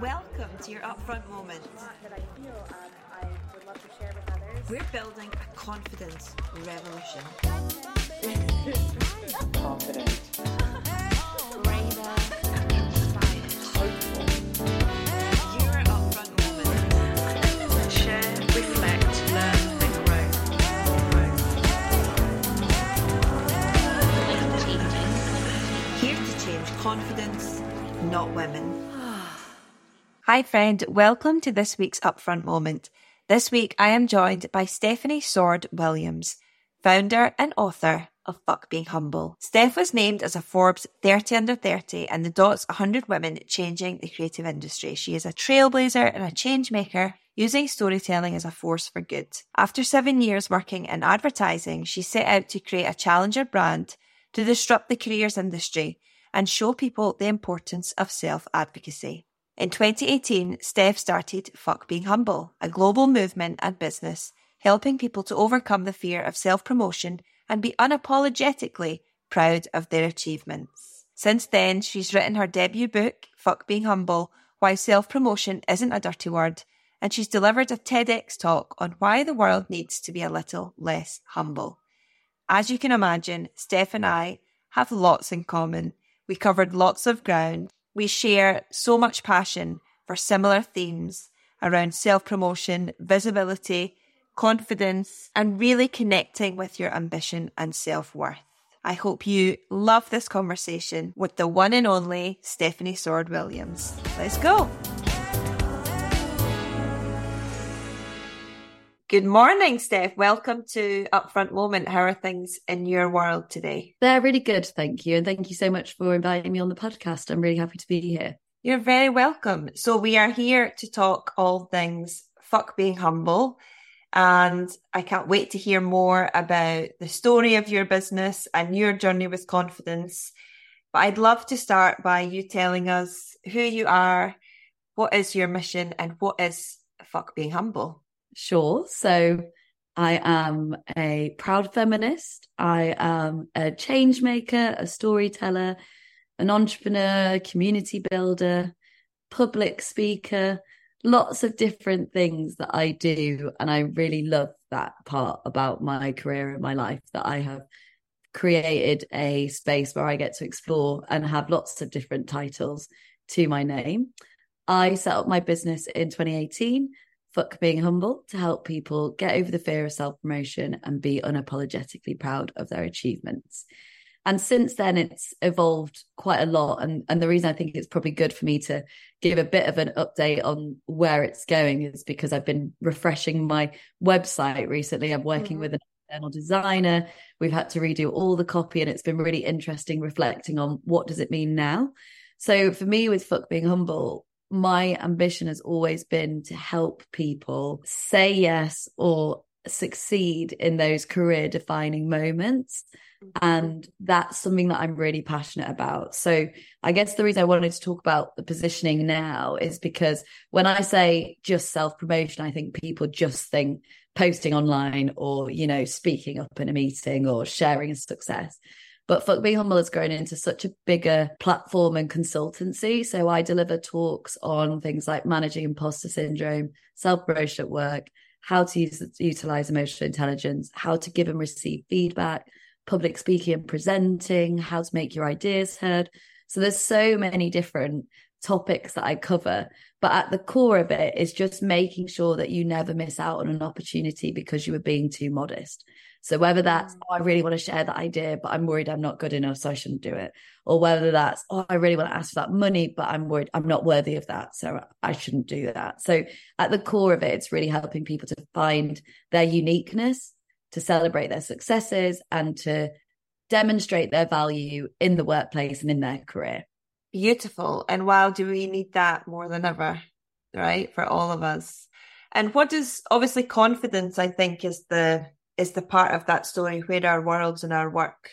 Welcome to your upfront moment. that I feel um, I would love to share with others. We're building a confidence revolution. confident, Braver, inspired, hopeful. Your upfront moment. Share, reflect, learn, grow. Here to change confidence, not women. Hi, friend. Welcome to this week's Upfront Moment. This week, I am joined by Stefanie Sword-Williams, founder and author of Fuck Being Humble. Stef was named as a Forbes 30 under 30 and the Dots 100 Women Changing the Creative Industry. She is a trailblazer and a change maker using storytelling as a force for good. After seven years working in advertising, she set out to create a challenger brand to disrupt the careers industry and show people the importance of self advocacy. In 2018, Stef started Fuck Being Humble, a global movement and business helping people to overcome the fear of self promotion and be unapologetically proud of their achievements. Since then, she's written her debut book, Fuck Being Humble Why Self Promotion Isn't a Dirty Word, and she's delivered a TEDx talk on why the world needs to be a little less humble. As you can imagine, Stef and I have lots in common. We covered lots of ground. We share so much passion for similar themes around self promotion, visibility, confidence, and really connecting with your ambition and self worth. I hope you love this conversation with the one and only Stefanie Sword-Williams. Let's go. Good morning, Stef. Welcome to Upfront Moment. How are things in your world today? They're really good, thank you. And thank you so much for inviting me on the podcast. I'm really happy to be here. You're very welcome. So, we are here to talk all things fuck being humble. And I can't wait to hear more about the story of your business and your journey with confidence. But I'd love to start by you telling us who you are, what is your mission, and what is fuck being humble. Sure. So I am a proud feminist. I am a change maker, a storyteller, an entrepreneur, community builder, public speaker, lots of different things that I do. And I really love that part about my career and my life that I have created a space where I get to explore and have lots of different titles to my name. I set up my business in 2018 Fuck Being Humble to help people get over the fear of self promotion and be unapologetically proud of their achievements. And since then, it's evolved quite a lot. And, and the reason I think it's probably good for me to give a bit of an update on where it's going is because I've been refreshing my website recently. I'm working mm-hmm. with an external designer. We've had to redo all the copy, and it's been really interesting reflecting on what does it mean now. So for me, with Fuck Being Humble, my ambition has always been to help people say yes or succeed in those career defining moments. And that's something that I'm really passionate about. So I guess the reason I wanted to talk about the positioning now is because when I say just self promotion, I think people just think posting online or, you know, speaking up in a meeting or sharing a success. But Fuck Humble has grown into such a bigger platform and consultancy. So I deliver talks on things like managing imposter syndrome, self promotion at work, how to use, utilize emotional intelligence, how to give and receive feedback, public speaking and presenting, how to make your ideas heard. So there's so many different topics that I cover. But at the core of it is just making sure that you never miss out on an opportunity because you were being too modest. So whether that's, mm. oh, I really want to share that idea, but I'm worried I'm not good enough, so I shouldn't do it. Or whether that's, oh, I really want to ask for that money, but I'm worried I'm not worthy of that, so I shouldn't do that. So at the core of it, it's really helping people to find their uniqueness, to celebrate their successes, and to demonstrate their value in the workplace and in their career. Beautiful. And wow, do we need that more than ever, right? For all of us. And what does obviously confidence, I think, is the is the part of that story where our worlds and our work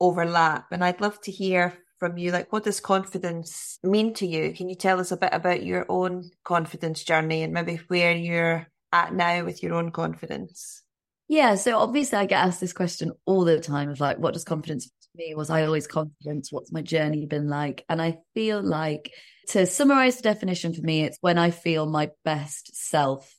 overlap. And I'd love to hear from you, like, what does confidence mean to you? Can you tell us a bit about your own confidence journey and maybe where you're at now with your own confidence? Yeah. So obviously, I get asked this question all the time of like, what does confidence me was I always confident? What's my journey been like? And I feel like to summarize the definition for me, it's when I feel my best self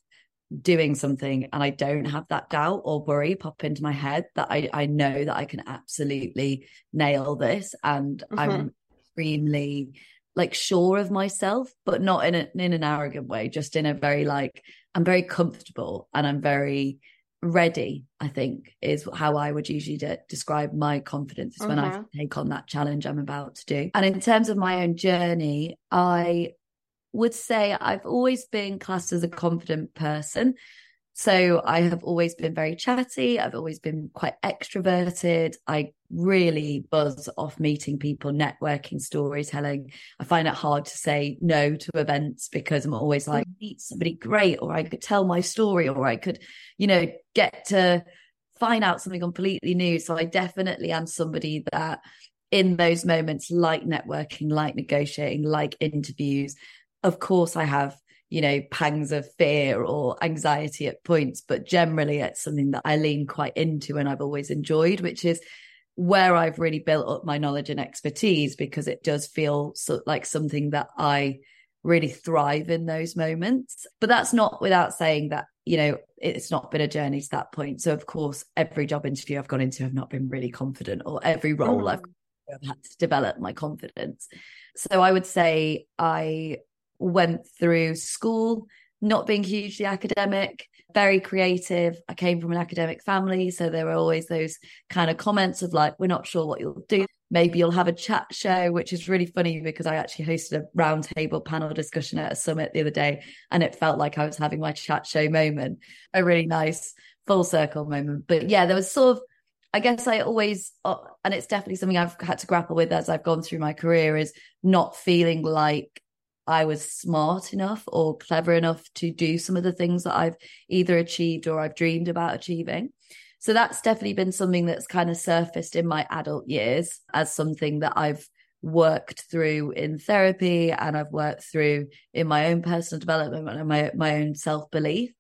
doing something and I don't have that doubt or worry pop into my head that I, I know that I can absolutely nail this and mm-hmm. I'm extremely like sure of myself, but not in a, in an arrogant way, just in a very like I'm very comfortable and I'm very ready. I think is how I would usually de- describe my confidence mm-hmm. when I mm-hmm. take on that challenge I'm about to do. And in terms of my own journey, I would say I've always been classed as a confident person. So I have always been very chatty. I've always been quite extroverted. I really buzz off meeting people, networking, storytelling. I find it hard to say no to events because I'm always like, mm. meet somebody great, or I could tell my story, or I could, you know, get to find out something completely new. So I definitely am somebody that in those moments, like networking, like negotiating, like interviews, of course I have you know, pangs of fear or anxiety at points, but generally it's something that I lean quite into and I've always enjoyed, which is where I've really built up my knowledge and expertise because it does feel so, like something that I really thrive in those moments. But that's not without saying that, you know, it's not been a journey to that point. So, of course, every job interview I've gone into, I've not been really confident, or every role mm. I've, I've had to develop my confidence. So, I would say I went through school not being hugely academic, very creative. I came from an academic family, so there were always those kind of comments of like, we're not sure what you'll do. Maybe you'll have a chat show, which is really funny because I actually hosted a roundtable panel discussion at a summit the other day, and it felt like I was having my chat show moment, a really nice full circle moment. But yeah, there was sort of, I guess I always, uh, and it's definitely something I've had to grapple with as I've gone through my career, is not feeling like I was smart enough or clever enough to do some of the things that I've either achieved or I've dreamed about achieving. So that's definitely been something that's kind of surfaced in my adult years as something that I've worked through in therapy and I've worked through in my own personal development and my my own self-belief.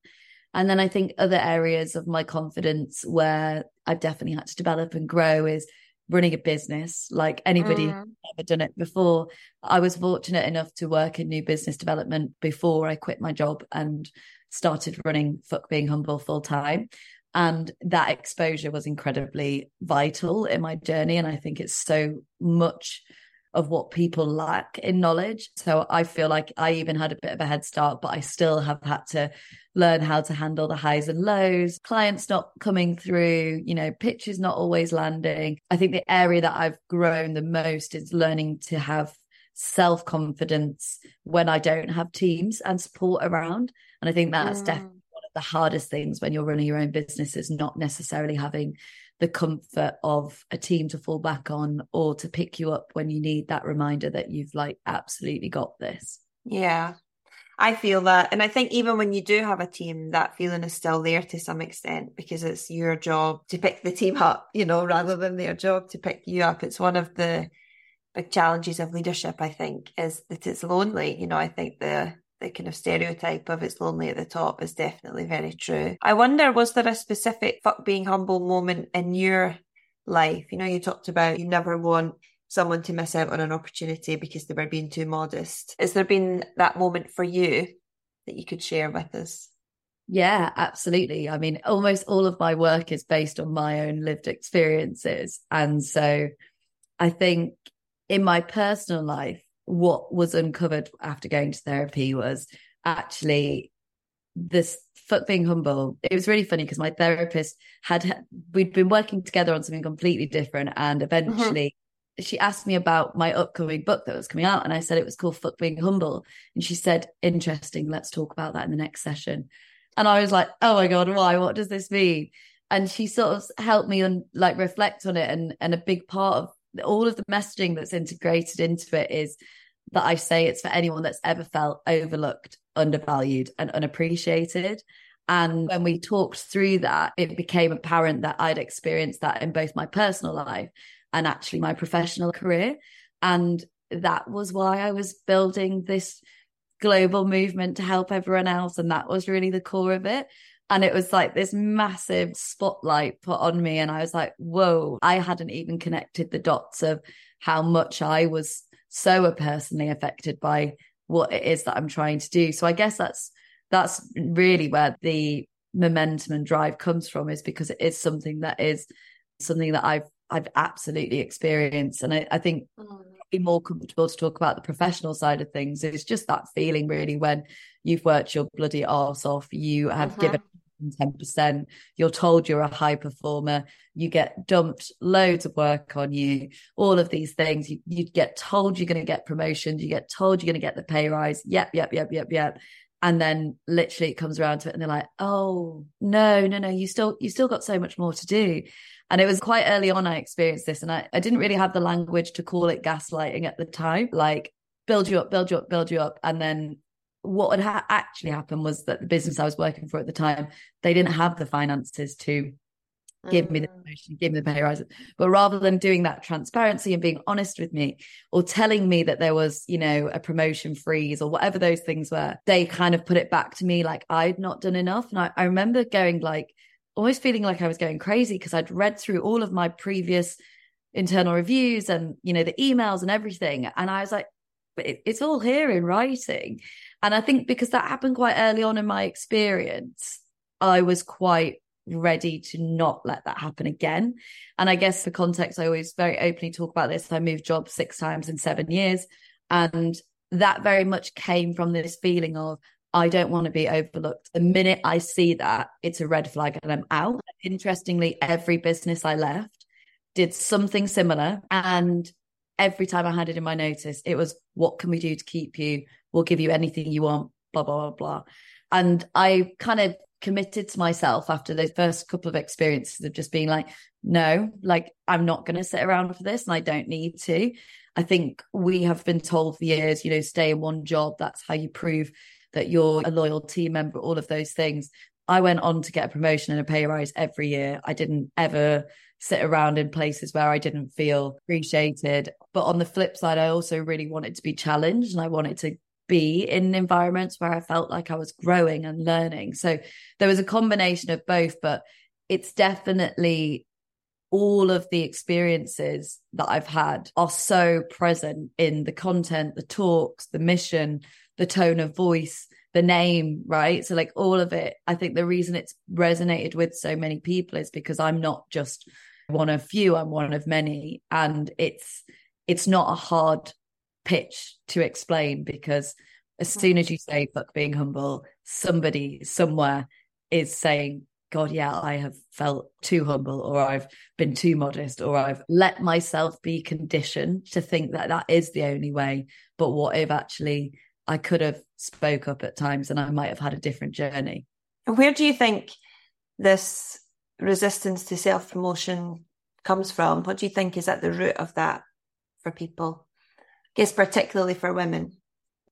And then I think other areas of my confidence where I've definitely had to develop and grow is running a business like anybody mm. ever done it before i was fortunate enough to work in new business development before i quit my job and started running fuck being humble full time and that exposure was incredibly vital in my journey and i think it's so much of what people lack in knowledge. So I feel like I even had a bit of a head start, but I still have had to learn how to handle the highs and lows, clients not coming through, you know, pitches not always landing. I think the area that I've grown the most is learning to have self confidence when I don't have teams and support around. And I think that's mm. definitely one of the hardest things when you're running your own business is not necessarily having the comfort of a team to fall back on or to pick you up when you need that reminder that you've like absolutely got this. Yeah. I feel that. And I think even when you do have a team, that feeling is still there to some extent because it's your job to pick the team up, you know, rather than their job to pick you up. It's one of the big challenges of leadership, I think, is that it's lonely. You know, I think the the kind of stereotype of it's lonely at the top is definitely very true. I wonder, was there a specific fuck being humble moment in your life? You know, you talked about you never want someone to miss out on an opportunity because they were being too modest. Has there been that moment for you that you could share with us? Yeah, absolutely. I mean, almost all of my work is based on my own lived experiences. And so I think in my personal life, what was uncovered after going to therapy was actually this fuck being humble. It was really funny because my therapist had we'd been working together on something completely different, and mm-hmm. eventually. She asked me about my upcoming book that was coming out, and I said it was called Fuck Being Humble. And she said, Interesting, let's talk about that in the next session. And I was like, Oh my God, why? What does this mean? And she sort of helped me and like reflect on it. And and a big part of all of the messaging that's integrated into it is that I say it's for anyone that's ever felt overlooked, undervalued, and unappreciated. And when we talked through that, it became apparent that I'd experienced that in both my personal life and actually my professional career. And that was why I was building this global movement to help everyone else. And that was really the core of it. And it was like this massive spotlight put on me. And I was like, whoa, I hadn't even connected the dots of how much I was so personally affected by what it is that I'm trying to do. So I guess that's that's really where the momentum and drive comes from is because it is something that is something that I've I've absolutely experienced. And I, I think mm. be more comfortable to talk about the professional side of things. It's just that feeling really when you've worked your bloody arse off, you have uh-huh. given 10%, you're told you're a high performer, you get dumped loads of work on you, all of these things. You, you get told you're going to get promotions, you get told you're going to get the pay rise. Yep, yep, yep, yep, yep. And then literally it comes around to it and they're like, oh no, no, no, you still you still got so much more to do. And it was quite early on I experienced this and I, I didn't really have the language to call it gaslighting at the time. Like build you up, build you up, build you up. And then what had ha- actually happened was that the business I was working for at the time, they didn't have the finances to give me the mm. promotion, give me the pay rise. But rather than doing that transparency and being honest with me or telling me that there was, you know, a promotion freeze or whatever those things were, they kind of put it back to me like I'd not done enough. And I, I remember going like, almost feeling like I was going crazy because I'd read through all of my previous internal reviews and, you know, the emails and everything. And I was like, it, it's all here in writing. And I think because that happened quite early on in my experience, I was quite ready to not let that happen again. And I guess for context, I always very openly talk about this. I moved jobs six times in seven years. And that very much came from this feeling of, I don't want to be overlooked. The minute I see that, it's a red flag and I'm out. Interestingly, every business I left did something similar. And every time I handed in my notice, it was, what can we do to keep you? We'll give you anything you want, blah, blah, blah, blah. And I kind of committed to myself after those first couple of experiences of just being like, no, like I'm not going to sit around for this and I don't need to. I think we have been told for years, you know, stay in one job. That's how you prove that you're a loyal team member, all of those things. I went on to get a promotion and a pay rise every year. I didn't ever sit around in places where I didn't feel appreciated. But on the flip side, I also really wanted to be challenged and I wanted to be in environments where I felt like I was growing and learning. So there was a combination of both, but it's definitely all of the experiences that I've had are so present in the content, the talks, the mission, the tone of voice, the name, right? So, like all of it, I think the reason it's resonated with so many people is because I'm not just one of few, I'm one of many. And it's, it's not a hard pitch to explain because as mm-hmm. soon as you say fuck being humble, somebody somewhere is saying, God, yeah, I have felt too humble, or I've been too modest, or I've let myself be conditioned to think that that is the only way. But what if actually I could have spoke up at times and I might have had a different journey. Where do you think this resistance to self promotion comes from? What do you think is at the root of that for people? I guess particularly for women.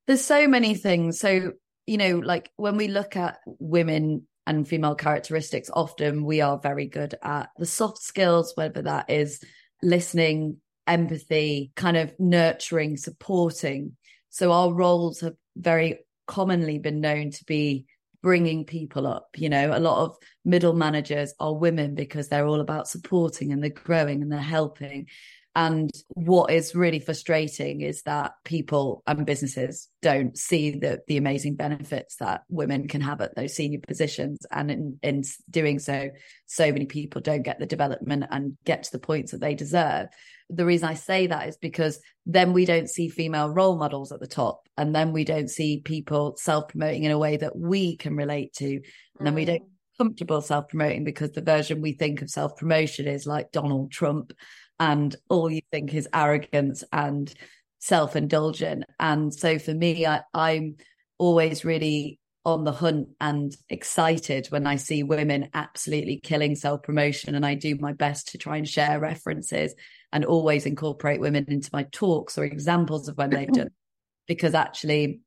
There's so many things. So, you know, like when we look at women and female characteristics, often we are very good at the soft skills, whether that is listening, empathy, kind of nurturing, supporting. So our roles have very commonly been known to be bringing people up. You know, a lot of middle managers are women because they're all about supporting and they're growing and they're helping. And what is really frustrating is that people and businesses don't see the, the amazing benefits that women can have at those senior positions. And in, in doing so, so many people don't get the development and get to the points that they deserve. The reason I say that is because then we don't see female role models at the top. And then we don't see people self promoting in a way that we can relate to. And then we don't mm. comfortable self promoting because the version we think of self promotion is like Donald Trump and all you think is arrogance and self indulgent. And so for me, I, I'm always really on the hunt and excited when I see women absolutely killing self promotion. And I do my best to try and share references and always incorporate women into my talks or examples of when they've done, because actually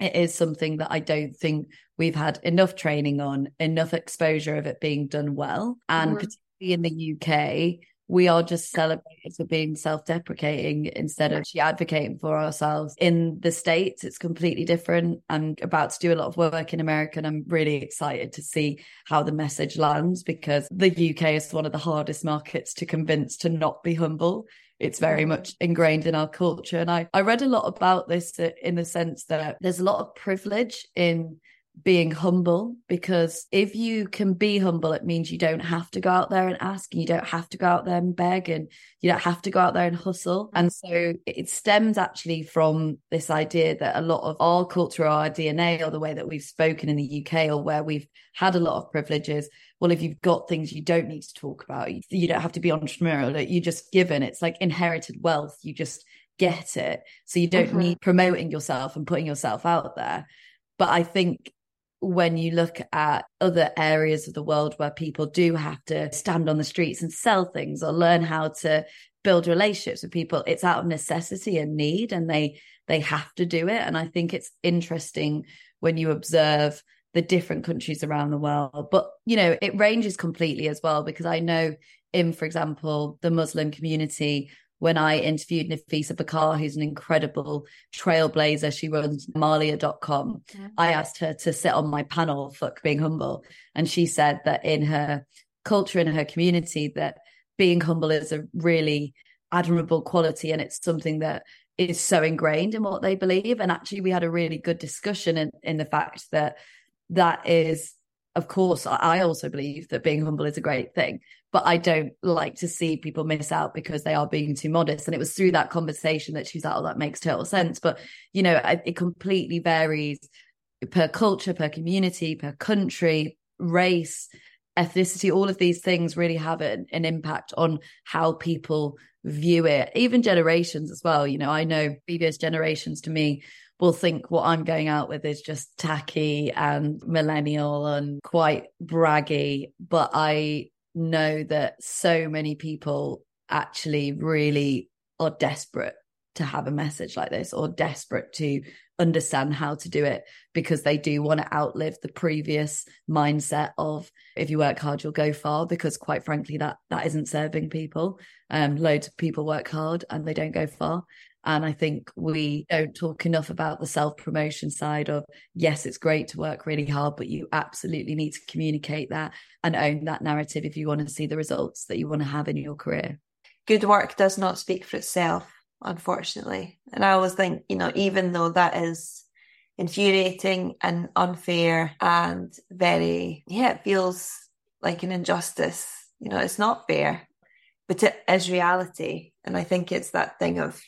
it is something that I don't think we've had enough training on, enough exposure of it being done well. And mm-hmm. particularly in the UK, we are just celebrated for being self-deprecating instead of advocating for ourselves. In the States, it's completely different. I'm about to do a lot of work in America and I'm really excited to see how the message lands because the UK is one of the hardest markets to convince to not be humble it's very much ingrained in our culture. And I, I read a lot about this in the sense that there's a lot of privilege in being humble because if you can be humble it means you don't have to go out there and ask and you don't have to go out there and beg and you don't have to go out there and hustle and so it stems actually from this idea that a lot of our culture our dna or the way that we've spoken in the uk or where we've had a lot of privileges well, if you've got things you don't need to talk about, you don't have to be entrepreneurial. You're just given. It's like inherited wealth. You just get it. So you don't mm-hmm. need promoting yourself and putting yourself out there. But I think when you look at other areas of the world where people do have to stand on the streets and sell things or learn how to build relationships with people it's out of necessity and need and they they have to do it and i think it's interesting when you observe the different countries around the world. But, you know, it ranges completely as well, because I know in, for example, the Muslim community, when I interviewed Nafisa Bakkar, who's an incredible trailblazer, she runs Amaliah.com. Yeah. Mm-hmm. I asked her to sit on my panel, Fuck Being Humble. And she said that in her culture, in her community, that being humble is a really admirable quality and it's something that is so ingrained in what they believe. And actually, we had a really good discussion in, in the fact that that is of course i also believe that being humble is a great thing but i don't like to see people miss out because they are being too modest. And it was through that conversation that she's like oh that makes total sense. But you know it completely varies per culture per community per country race ethnicity. All of these things really have an, an impact on how people view it. Even generations as well. You know i know previous generations to me will think what I'm going out with is just tacky and millennial and quite braggy. But I know that so many people actually really are desperate to have a message like this or desperate to understand how to do it because they do want to outlive the previous mindset of if you work hard you'll go far because quite frankly that that isn't serving people. Um loads of people work hard and they don't go far and I think we don't talk enough about the self promotion side of, yes, it's great to work really hard, but you absolutely need to communicate that and own that narrative if you want to see the results that you want to have in your career. Good work does not speak for itself, unfortunately. And I always think, you know, even though that is infuriating and unfair and very, yeah, it feels like an injustice. You know, it's not fair, but it is reality. And I think it's that thing of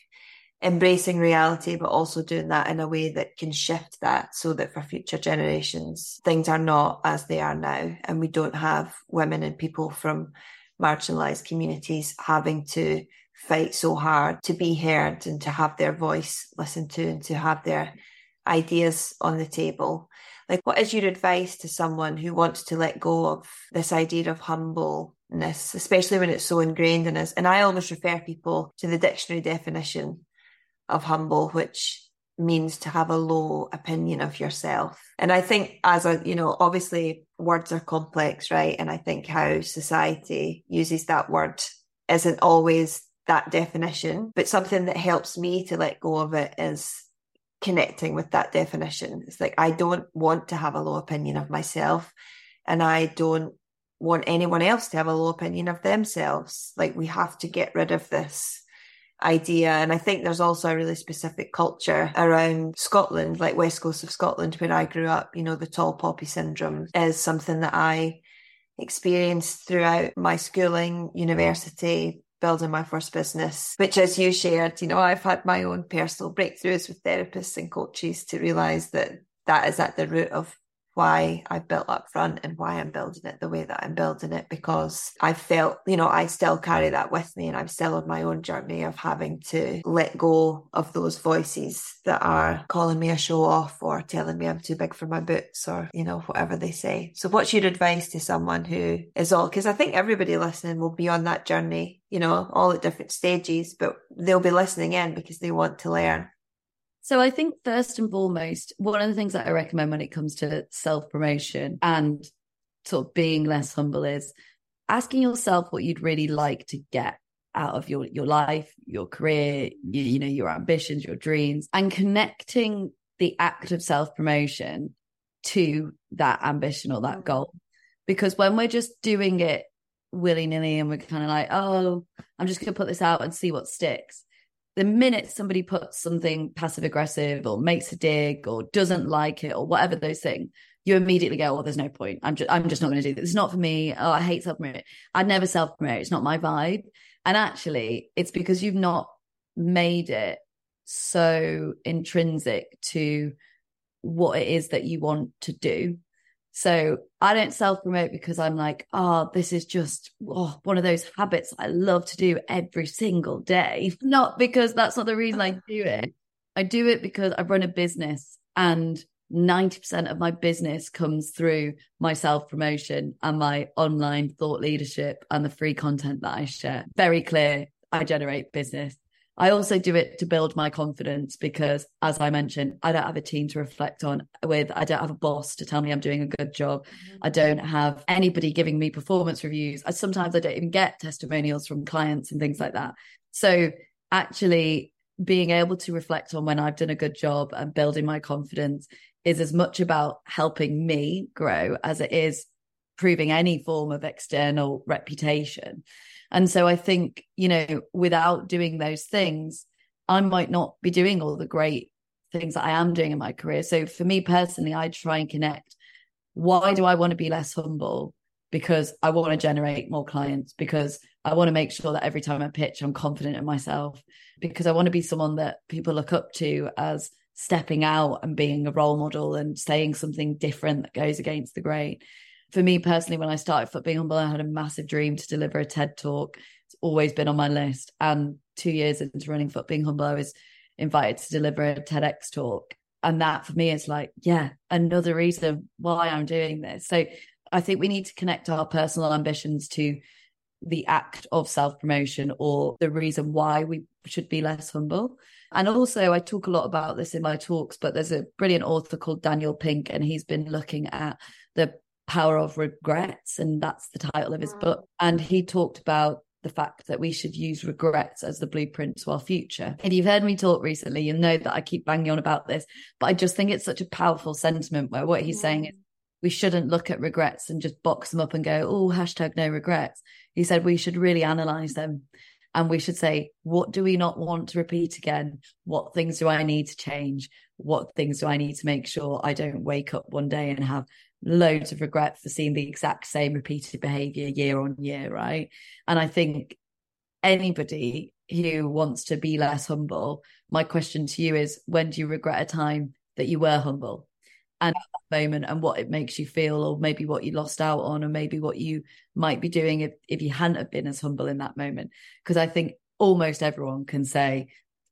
embracing reality, but also doing that in a way that can shift that so that for future generations, things are not as they are now. And we don't have women and people from marginalized communities having to fight so hard to be heard and to have their voice listened to and to have their ideas on the table. Like, what is your advice to someone who wants to let go of this idea of humbleness, especially when it's so ingrained in us? And I almost refer people to the dictionary definition of humble, which means to have a low opinion of yourself. And I think as a, you know, obviously words are complex, right? And I think how society uses that word isn't always that definition, but something that helps me to let go of it is connecting with that definition. It's like I don't want to have a low opinion of myself and I don't want anyone else to have a low opinion of themselves. Like we have to get rid of this idea. And I think there's also a really specific culture around Scotland, like West Coast of Scotland, where I grew up. You know, the tall poppy syndrome is something that I experienced throughout my schooling, university, building my first business, which as you shared, you know, I've had my own personal breakthroughs with therapists and coaches to realize that that is at the root of why I built up front and why I'm building it the way that I'm building it because I felt, you know, I still carry that with me and I'm still on my own journey of having to let go of those voices that are calling me a show off or telling me I'm too big for my boots or, you know, whatever they say. So what's your advice to someone who is all, because I think everybody listening will be on that journey, you know, all at different stages, but they'll be listening in because they want to learn. So I think first and foremost, one of the things that I recommend when it comes to self promotion and sort of being less humble is asking yourself what you'd really like to get out of your your life, your career, you, you know, your ambitions, your dreams, and connecting the act of self promotion to that ambition or that mm. goal. Because when we're just doing it willy nilly and we're kind of like, oh, I'm just going to put this out and see what sticks. The minute somebody puts something passive aggressive or makes a dig or doesn't like it or whatever those things, you immediately go, "Oh, there's no point. I'm just, I'm just not going to do this. It's not for me. Oh, I hate self promote. I'd never self promote. It's not my vibe." And actually, it's because you've not made it so intrinsic to what it is that you want to do. So I don't self promote because I'm like, oh, this is just oh, one of those habits I love to do every single day. Not because that's not the reason I do it. I do it because I run a business and 90% of my business comes through my self promotion and my online thought leadership and the free content that I share. Very clear, I generate business. I also do it to build my confidence because, as I mentioned, I don't have a team to reflect on with. I don't have a boss to tell me I'm doing a good job. Mm-hmm. I don't have anybody giving me performance reviews. I, sometimes I don't even get testimonials from clients and things like that. So, actually, being able to reflect on when I've done a good job and building my confidence is as much about helping me grow as it is proving any form of external reputation. And so I think, you know, without doing those things, I might not be doing all the great things that I am doing in my career. So for me personally, I try and connect. Why do I want to be less humble? Because I want to generate more clients, because I want to make sure that every time I pitch, I'm confident in myself, because I want to be someone that people look up to as stepping out and being a role model and saying something different that goes against the grain. For me personally, when I started Being Humble, I had a massive dream to deliver a TED talk. It's always been on my list. And two years into running Fuck Being Humble, I was invited to deliver a TEDx talk. And that for me is like, yeah, another reason why I'm doing this. So I think we need to connect our personal ambitions to the act of self promotion or the reason why we should be less humble. And also, I talk a lot about this in my talks, but there's a brilliant author called Daniel Pink, and he's been looking at the power of regrets. And that's the title of his book. And he talked about the fact that we should use regrets as the blueprint to our future. If you've heard me talk recently, you know that I keep banging on about this, but I just think it's such a powerful sentiment where what he's saying is mm. we shouldn't look at regrets and just box them up and go, oh, hashtag no regrets. He said we should really analyze them and we should say, what do we not want to repeat again? What things do I need to change? What things do I need to make sure I don't wake up one day and have loads of regret for seeing the exact same repeated behavior year on year, right? And I think anybody who wants to be less humble, my question to you is when do you regret a time that you were humble? and at that moment and what it makes you feel or maybe what you lost out on or maybe what you might be doing if, if you hadn't have been as humble in that moment because i think almost everyone can say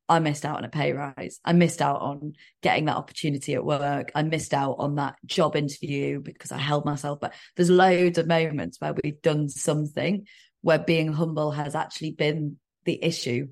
i missed out on a pay rise. I missed out on getting that opportunity at work. I missed out on that job interview because i held myself but there's loads of moments where we've done something where being humble has actually been the issue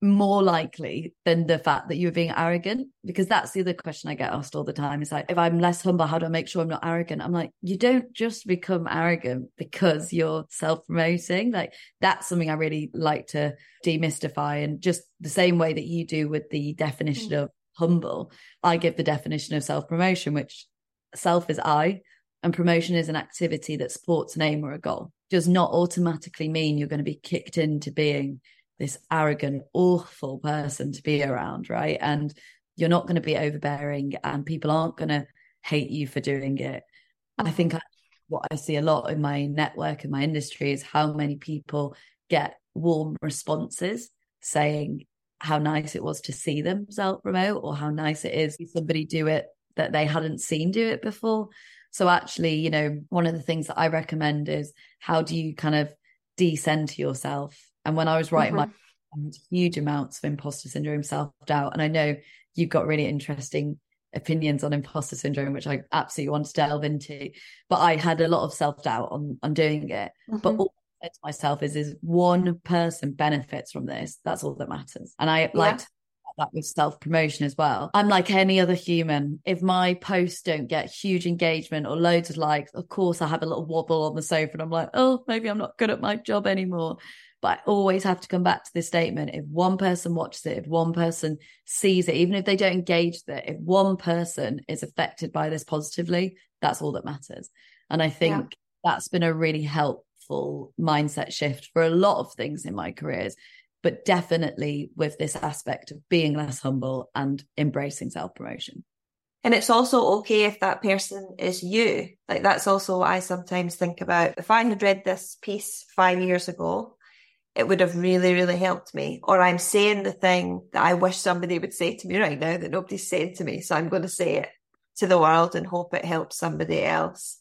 more likely than the fact that you're being arrogant? Because that's the other question i get asked all the time. Is like if i'm less humble how do i make sure i'm not arrogant? I'm like you don't just become arrogant because you're self-promoting. Like that's something i really like to demystify and just the same way that you do with the definition mm. of humble. I give the definition of self-promotion which self is i and promotion is an activity that supports an aim or a goal. Does not automatically mean you're going to be kicked into being this arrogant, awful person to be around, right? And you're not going to be overbearing and people aren't going to hate you for doing it. I think I, what I see a lot in my network and my industry is how many people get warm responses saying how nice it was to see them self promote or how nice it is somebody do it that they hadn't seen do it before. So actually, you know, one of the things that I recommend is how do you kind of decenter yourself and when I was writing mm-hmm. my huge amounts of imposter syndrome, self doubt, and I know you've got really interesting opinions on imposter syndrome, which I absolutely want to delve into. But I had a lot of self doubt on on doing it. Mm-hmm. But all I said to myself is, is one person benefits from this. That's all that matters. And I yeah. liked that with self promotion as well. I'm like any other human. If my posts don't get huge engagement or loads of likes, of course I have a little wobble on the sofa and I'm like, oh, maybe I'm not good at my job anymore. But I always have to come back to this statement. If one person watches it, if one person sees it, even if they don't engage with it, if one person is affected by this positively, that's all that matters. And I think yeah. that's been a really helpful mindset shift for a lot of things in my careers, but definitely with this aspect of being less humble and embracing self promotion. And it's also okay if that person is you. Like that's also what I sometimes think about. If I had read this piece five years ago, it would have really, really helped me. Or I'm saying the thing that I wish somebody would say to me right now that nobody's saying to me. So I'm going to say it to the world and hope it helps somebody else.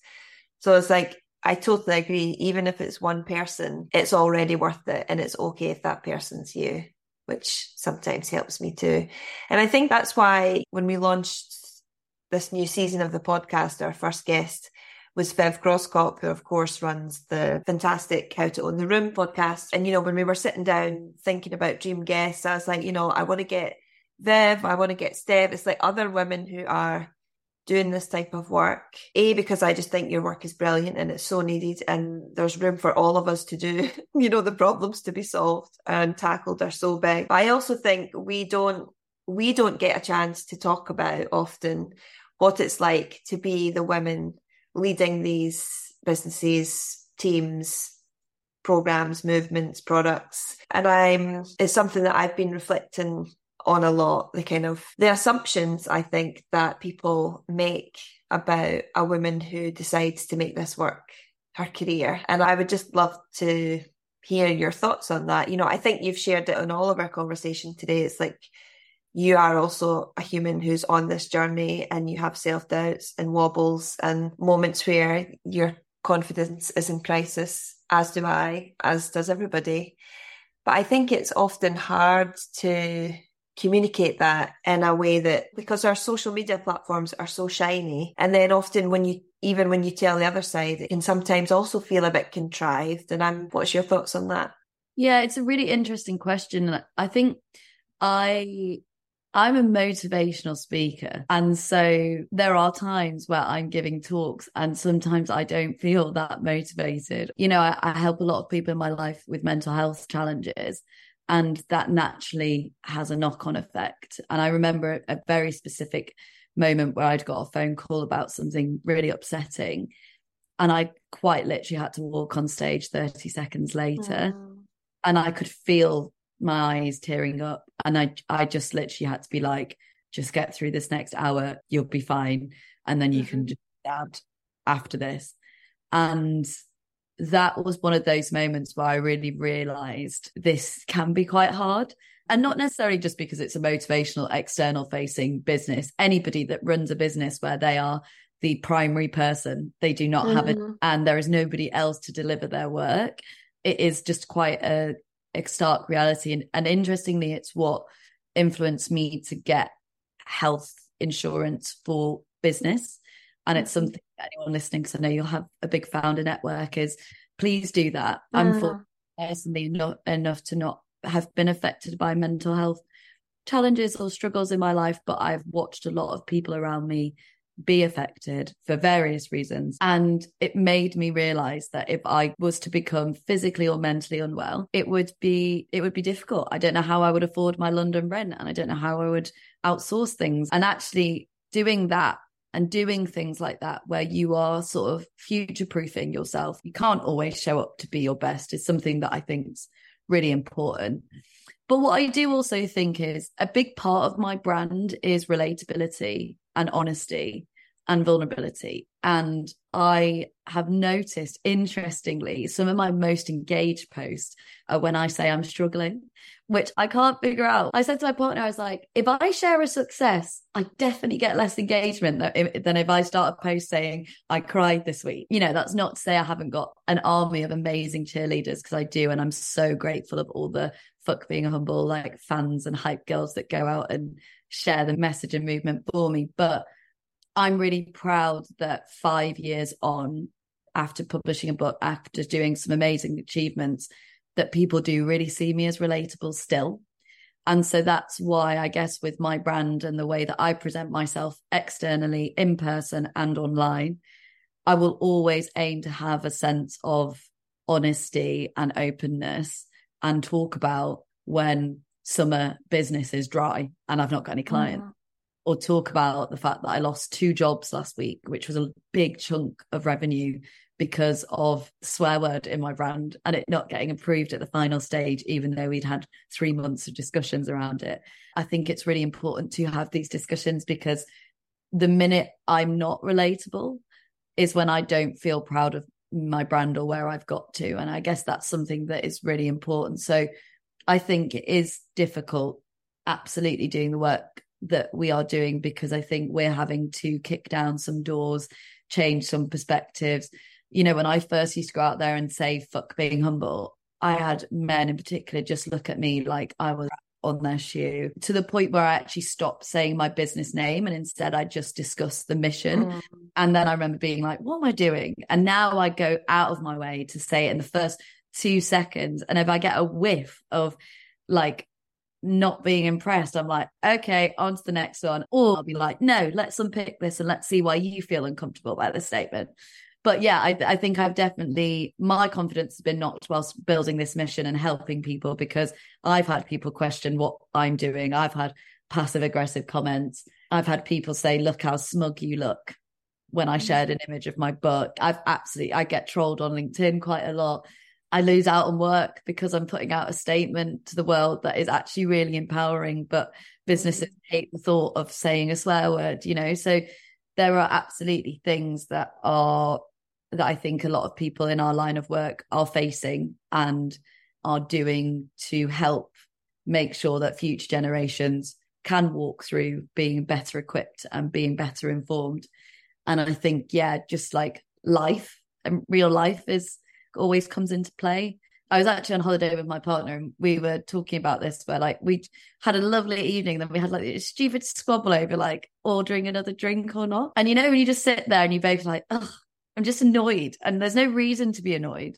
So it's like, I totally agree. Even if it's one person, it's already worth it. And it's okay if that person's you, which sometimes helps me too. And I think that's why when we launched this new season of the podcast, our first guest was Viv Groskop, who of course runs the fantastic How to Own the Room podcast. And, you know, when we were sitting down thinking about dream guests, I was like, you know, I want to get Viv, I want to get Stef. It's like other women who are doing this type of work. A, because I just think your work is brilliant and it's so needed and there's room for all of us to do, you know, the problems to be solved and tackled are so big. I also think we don't we don't get a chance to talk about often what it's like to be the women leading these businesses, teams, programs, movements, products. And I'm, it's something that I've been reflecting on a lot. The kind of the assumptions I think that people make about a woman who decides to make this work her career. And I would just love to hear your thoughts on that. You know, I think you've shared it in all of our conversation today. It's like you are also a human who's on this journey and you have self doubts and wobbles and moments where your confidence is in crisis, as do I, as does everybody. But I think it's often hard to communicate that in a way that because our social media platforms are so shiny and then often when you even when you tell the other side it can sometimes also feel a bit contrived. And i'm what's your thoughts on that? Yeah it's a really interesting question. I think i I'm a motivational speaker. And so there are times where I'm giving talks and sometimes I don't feel that motivated. You know, I, I help a lot of people in my life with mental health challenges and that naturally has a knock on effect. And I remember a very specific moment where I'd got a phone call about something really upsetting. And I quite literally had to walk on stage 30 seconds later. Mm. And I could feel my eyes tearing up and i i just literally had to be like just get through this next hour you'll be fine. And then you mm-hmm. can just dad after this. And that was one of those moments where i really realized this can be quite hard. And not necessarily just because it's a motivational external facing business. Anybody that runs a business where they are the primary person they do not mm-hmm. have it and there is nobody else to deliver their work. It is just quite a stark reality. And, and interestingly, it's what influenced me to get health insurance for business. And it's mm-hmm. something anyone listening, because I know you'll have a big founder network, is please do that. Uh. I'm for personally not enough to not have been affected by mental health challenges or struggles in my life, but I've watched a lot of people around me be affected for various reasons. And it made me realize that if I was to become physically or mentally unwell, it would be it would be difficult. I don't know how I would afford my London rent and I don't know how I would outsource things. And actually doing that and doing things like that where you are sort of future proofing yourself. You can't always show up to be your best is something that I think is really important. But what I do also think is a big part of my brand is relatability and honesty and vulnerability. And I have noticed, interestingly, some of my most engaged posts are when I say I'm struggling, which I can't figure out. I said to my partner, I was like, if I share a success, I definitely get less engagement than if I start a post saying I cried this week. You know, that's not to say I haven't got an army of amazing cheerleaders because I do. And I'm so grateful of all the fuck being humble, like fans and hype girls that go out and share the message and movement for me. But I'm really proud that five years on, after publishing a book, after doing some amazing achievements, that people do really see me as relatable still. And so that's why I guess with my brand and the way that I present myself externally, in person and online, I will always aim to have a sense of honesty and openness and talk about when summer business is dry and I've not got any clients. Mm-hmm. Or talk about the fact that I lost two jobs last week, which was a big chunk of revenue because of swear word in my brand and it not getting approved at the final stage, even though we'd had three months of discussions around it. I think it's really important to have these discussions because the minute I'm not relatable is when I don't feel proud of my brand or where I've got to. And I guess that's something that is really important. So I think it is difficult, absolutely doing the work that we are doing because I think we're having to kick down some doors, change some perspectives you know, when I first used to go out there and say, fuck being humble, I had men in particular just look at me like I was on their shoe to the point where I actually stopped saying my business name and instead I just discussed the mission. Mm. And then I remember being like, what am I doing? And now I go out of my way to say it in the first two seconds. And if I get a whiff of like not being impressed, I'm like, okay, on to the next one. Or I'll be like, no, let's unpick this and let's see why you feel uncomfortable about this statement but yeah, I, I think I've definitely my confidence has been knocked whilst building this mission and helping people because I've had people question what I'm doing. I've had passive aggressive comments. I've had people say, "Look how smug you look." When I mm. shared an image of my book, I've absolutely I get trolled on LinkedIn quite a lot. I lose out on work because I'm putting out a statement to the world that is actually really empowering, but businesses mm. hate the thought of saying a swear word, you know. So there are absolutely things that are that I think a lot of people in our line of work are facing and are doing to help make sure that future generations can walk through being better equipped and being better informed. And I think, yeah, just like life and real life is always comes into play. I was actually on holiday with my partner and we were talking about this where like we had a lovely evening, then we had like a stupid squabble over like ordering another drink or not. And you know, when you just sit there and you both like, oh, I'm just annoyed and there's no reason to be annoyed.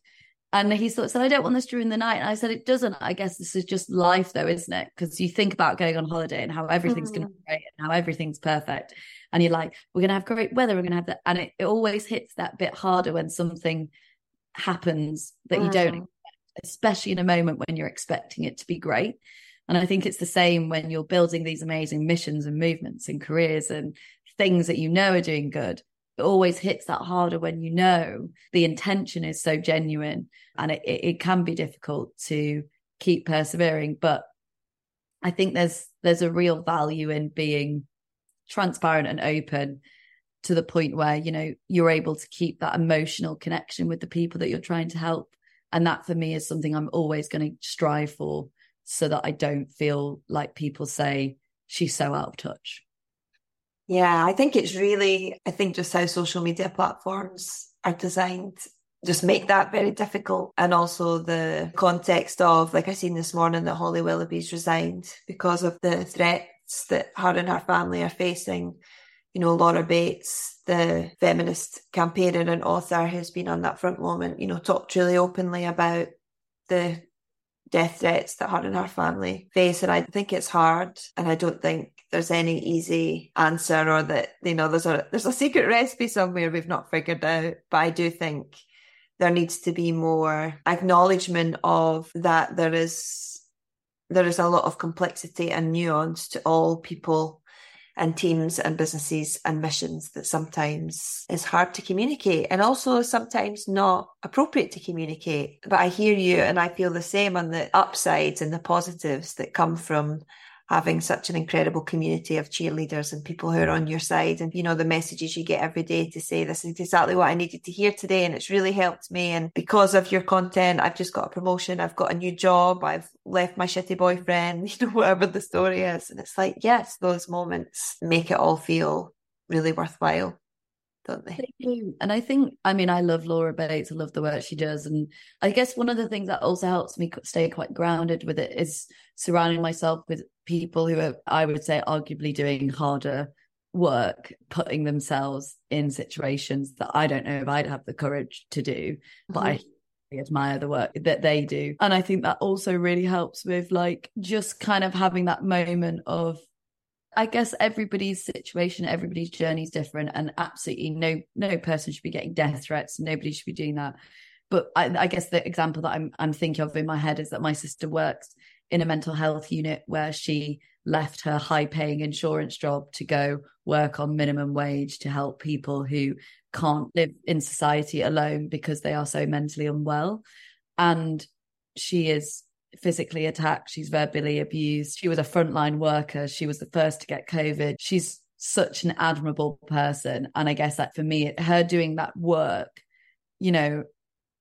And he sort of said, I don't want this during the night. And I said, it doesn't. I guess this is just life though, isn't it? Because you think about going on holiday and how everything's mm. going to be great and how everything's perfect. And you're like, we're going to have great weather. We're going to have that. And it, it always hits that bit harder when something happens that mm. you don't mm. expect, especially in a moment when you're expecting it to be great. And I think it's the same when you're building these amazing missions and movements and careers and things that you know are doing good it always hits that harder when you know the intention is so genuine and it, it, it can be difficult to keep persevering but i think there's there's a real value in being transparent and open to the point where you know you're able to keep that emotional connection with the people that you're trying to help and that for me is something i'm always going to strive for so that i don't feel like people say she's so out of touch yeah, I think it's really, I think just how social media platforms are designed just make that very difficult. And also the context of, like I seen this morning, that Holly Willoughby's resigned because of the threats that her and her family are facing. You know, Laura Bates, the feminist campaigner and author, has been on that front moment, you know, talked really openly about the death threats that her and her family face. And I think it's hard. And I don't think there's any easy answer or that, you know, there's a there's a secret recipe somewhere we've not figured out. But I do think there needs to be more acknowledgement of that there is there is a lot of complexity and nuance to all people and teams and businesses and missions that sometimes is hard to communicate and also sometimes not appropriate to communicate. But I hear you and I feel the same on the upsides and the positives that come from having such an incredible community of cheerleaders and people who are on your side and you know the messages you get every day to say this is exactly what I needed to hear today and it's really helped me. And because of your content I've just got a promotion I've got a new job I've left my shitty boyfriend you know whatever the story is. And it's like yes those moments make it all feel really worthwhile don't they? And I think, I mean, I love Laura Bates. I love the work she does. And I guess one of the things that also helps me stay quite grounded with it is surrounding myself with people who are, I would say, arguably doing harder work, putting themselves in situations that I don't know if I'd have the courage to do. But mm-hmm. I admire the work that they do. And I think that also really helps with like just kind of having that moment of I guess everybody's situation, everybody's journey is different, and absolutely no no person should be getting death threats. Nobody should be doing that. But I, I guess the example that I'm I'm thinking of in my head is that my sister works in a mental health unit where she left her high paying insurance job to go work on minimum wage to help people who can't live in society alone because they are so mentally unwell. And she is physically attacked. She's verbally abused. She was a frontline worker. She was the first to get COVID. She's such an admirable person. And I guess that for me, her doing that work, you know,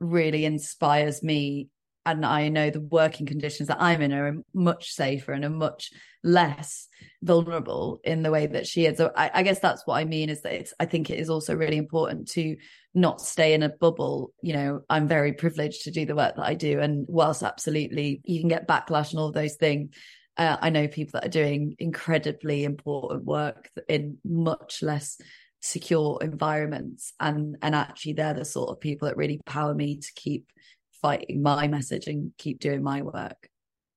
really inspires me and I know the working conditions that I'm in are much safer and are much less vulnerable in the way that she is. So I, I guess that's what I mean is that it's, I think it is also really important to not stay in a bubble. You know, I'm very privileged to do the work that I do. And whilst absolutely you can get backlash and all those things, uh, I know people that are doing incredibly important work in much less secure environments and and actually they're the sort of people that really power me to keep fighting my message and keep doing my work.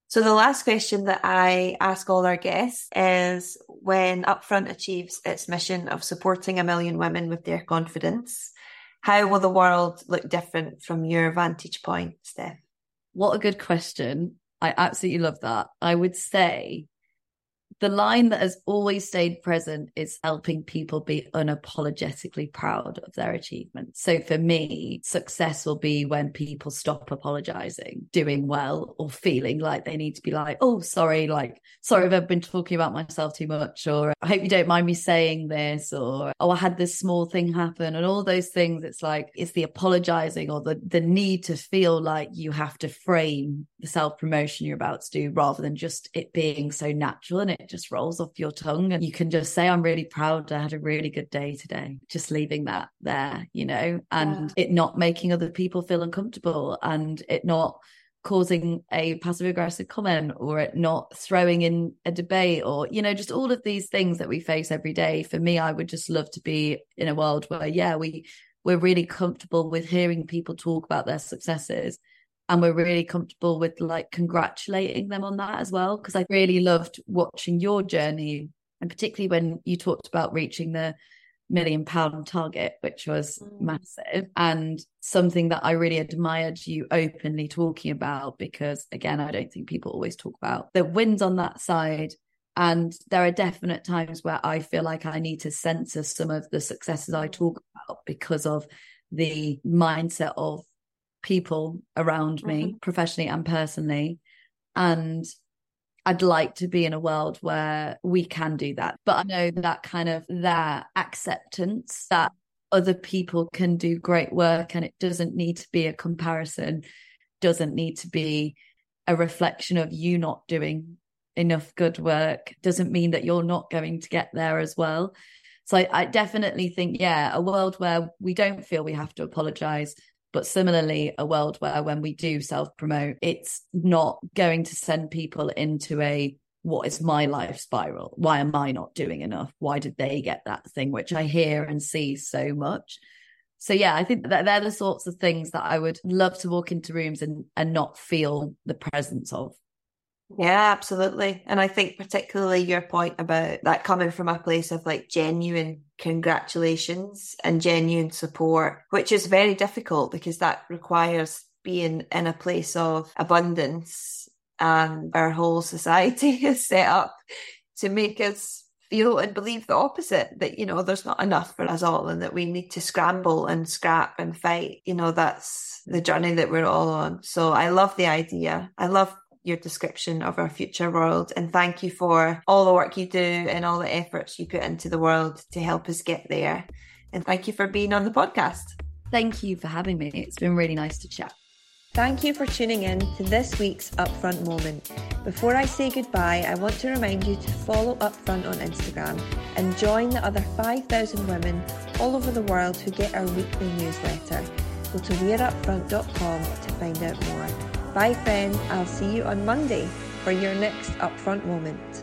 So the last question that I ask all our guests is when Upfront achieves its mission of supporting a million women with their confidence, how will the world look different from your vantage point, Stef? What a good question. I absolutely love that. I would say the line that has always stayed present is helping people be unapologetically proud of their achievements. So for me, success will be when people stop apologizing, doing well, or feeling like they need to be like, oh, sorry, like, sorry if I've been talking about myself too much, or I hope you don't mind me saying this, or oh, I had this small thing happen, and all those things. It's like, it's the apologizing or the, the need to feel like you have to frame the self promotion you're about to do rather than just it being so natural and it just rolls off your tongue and you can just say i'm really proud. I had a really good day today. Just leaving that there you know and yeah. it not making other people feel uncomfortable and it not causing a passive aggressive comment or it not throwing in a debate or you know just all of these things that we face every day. For me i would just love to be in a world where yeah we we're really comfortable with hearing people talk about their successes and we're really comfortable with like congratulating them on that as well because i really loved watching your journey and particularly when you talked about reaching the million pound target which was mm. massive and something that i really admired you openly talking about because again i don't think people always talk about the wins on that side and there are definite times where i feel like i need to censor some of the successes i talk about because of the mindset of people around me, mm-hmm. professionally and personally. And I'd like to be in a world where we can do that. But I know that kind of that acceptance that other people can do great work and it doesn't need to be a comparison, doesn't need to be a reflection of you not doing enough good work, doesn't mean that you're not going to get there as well. So I, I definitely think, yeah, a world where we don't feel we have to apologize, but similarly, a world where when we do self promote, it's not going to send people into a what is my life spiral? Why am I not doing enough? Why did they get that thing? Which I hear and see so much. So yeah, I think that they're the sorts of things that I would love to walk into rooms and and not feel the presence of. Yeah, absolutely. And I think particularly your point about that coming from a place of like genuine congratulations and genuine support, which is very difficult because that requires being in a place of abundance and our whole society is set up to make us feel and believe the opposite that you know there's not enough for us all and that we need to scramble and scrap and fight. You know that's the journey that we're all on. So i love the idea. I love your description of our future world. And thank you for all the work you do and all the efforts you put into the world to help us get there. And thank you for being on the podcast. Thank you for having me. It's been really nice to chat. Thank you for tuning in to this week's Upfront Moment. Before I say goodbye, I want to remind you to follow Upfront on Instagram and join the other 5,000 women all over the world who get our weekly newsletter. Go to weareupfront.com to find out more. Bye, friend. I'll see you on Monday for your next upfront moment.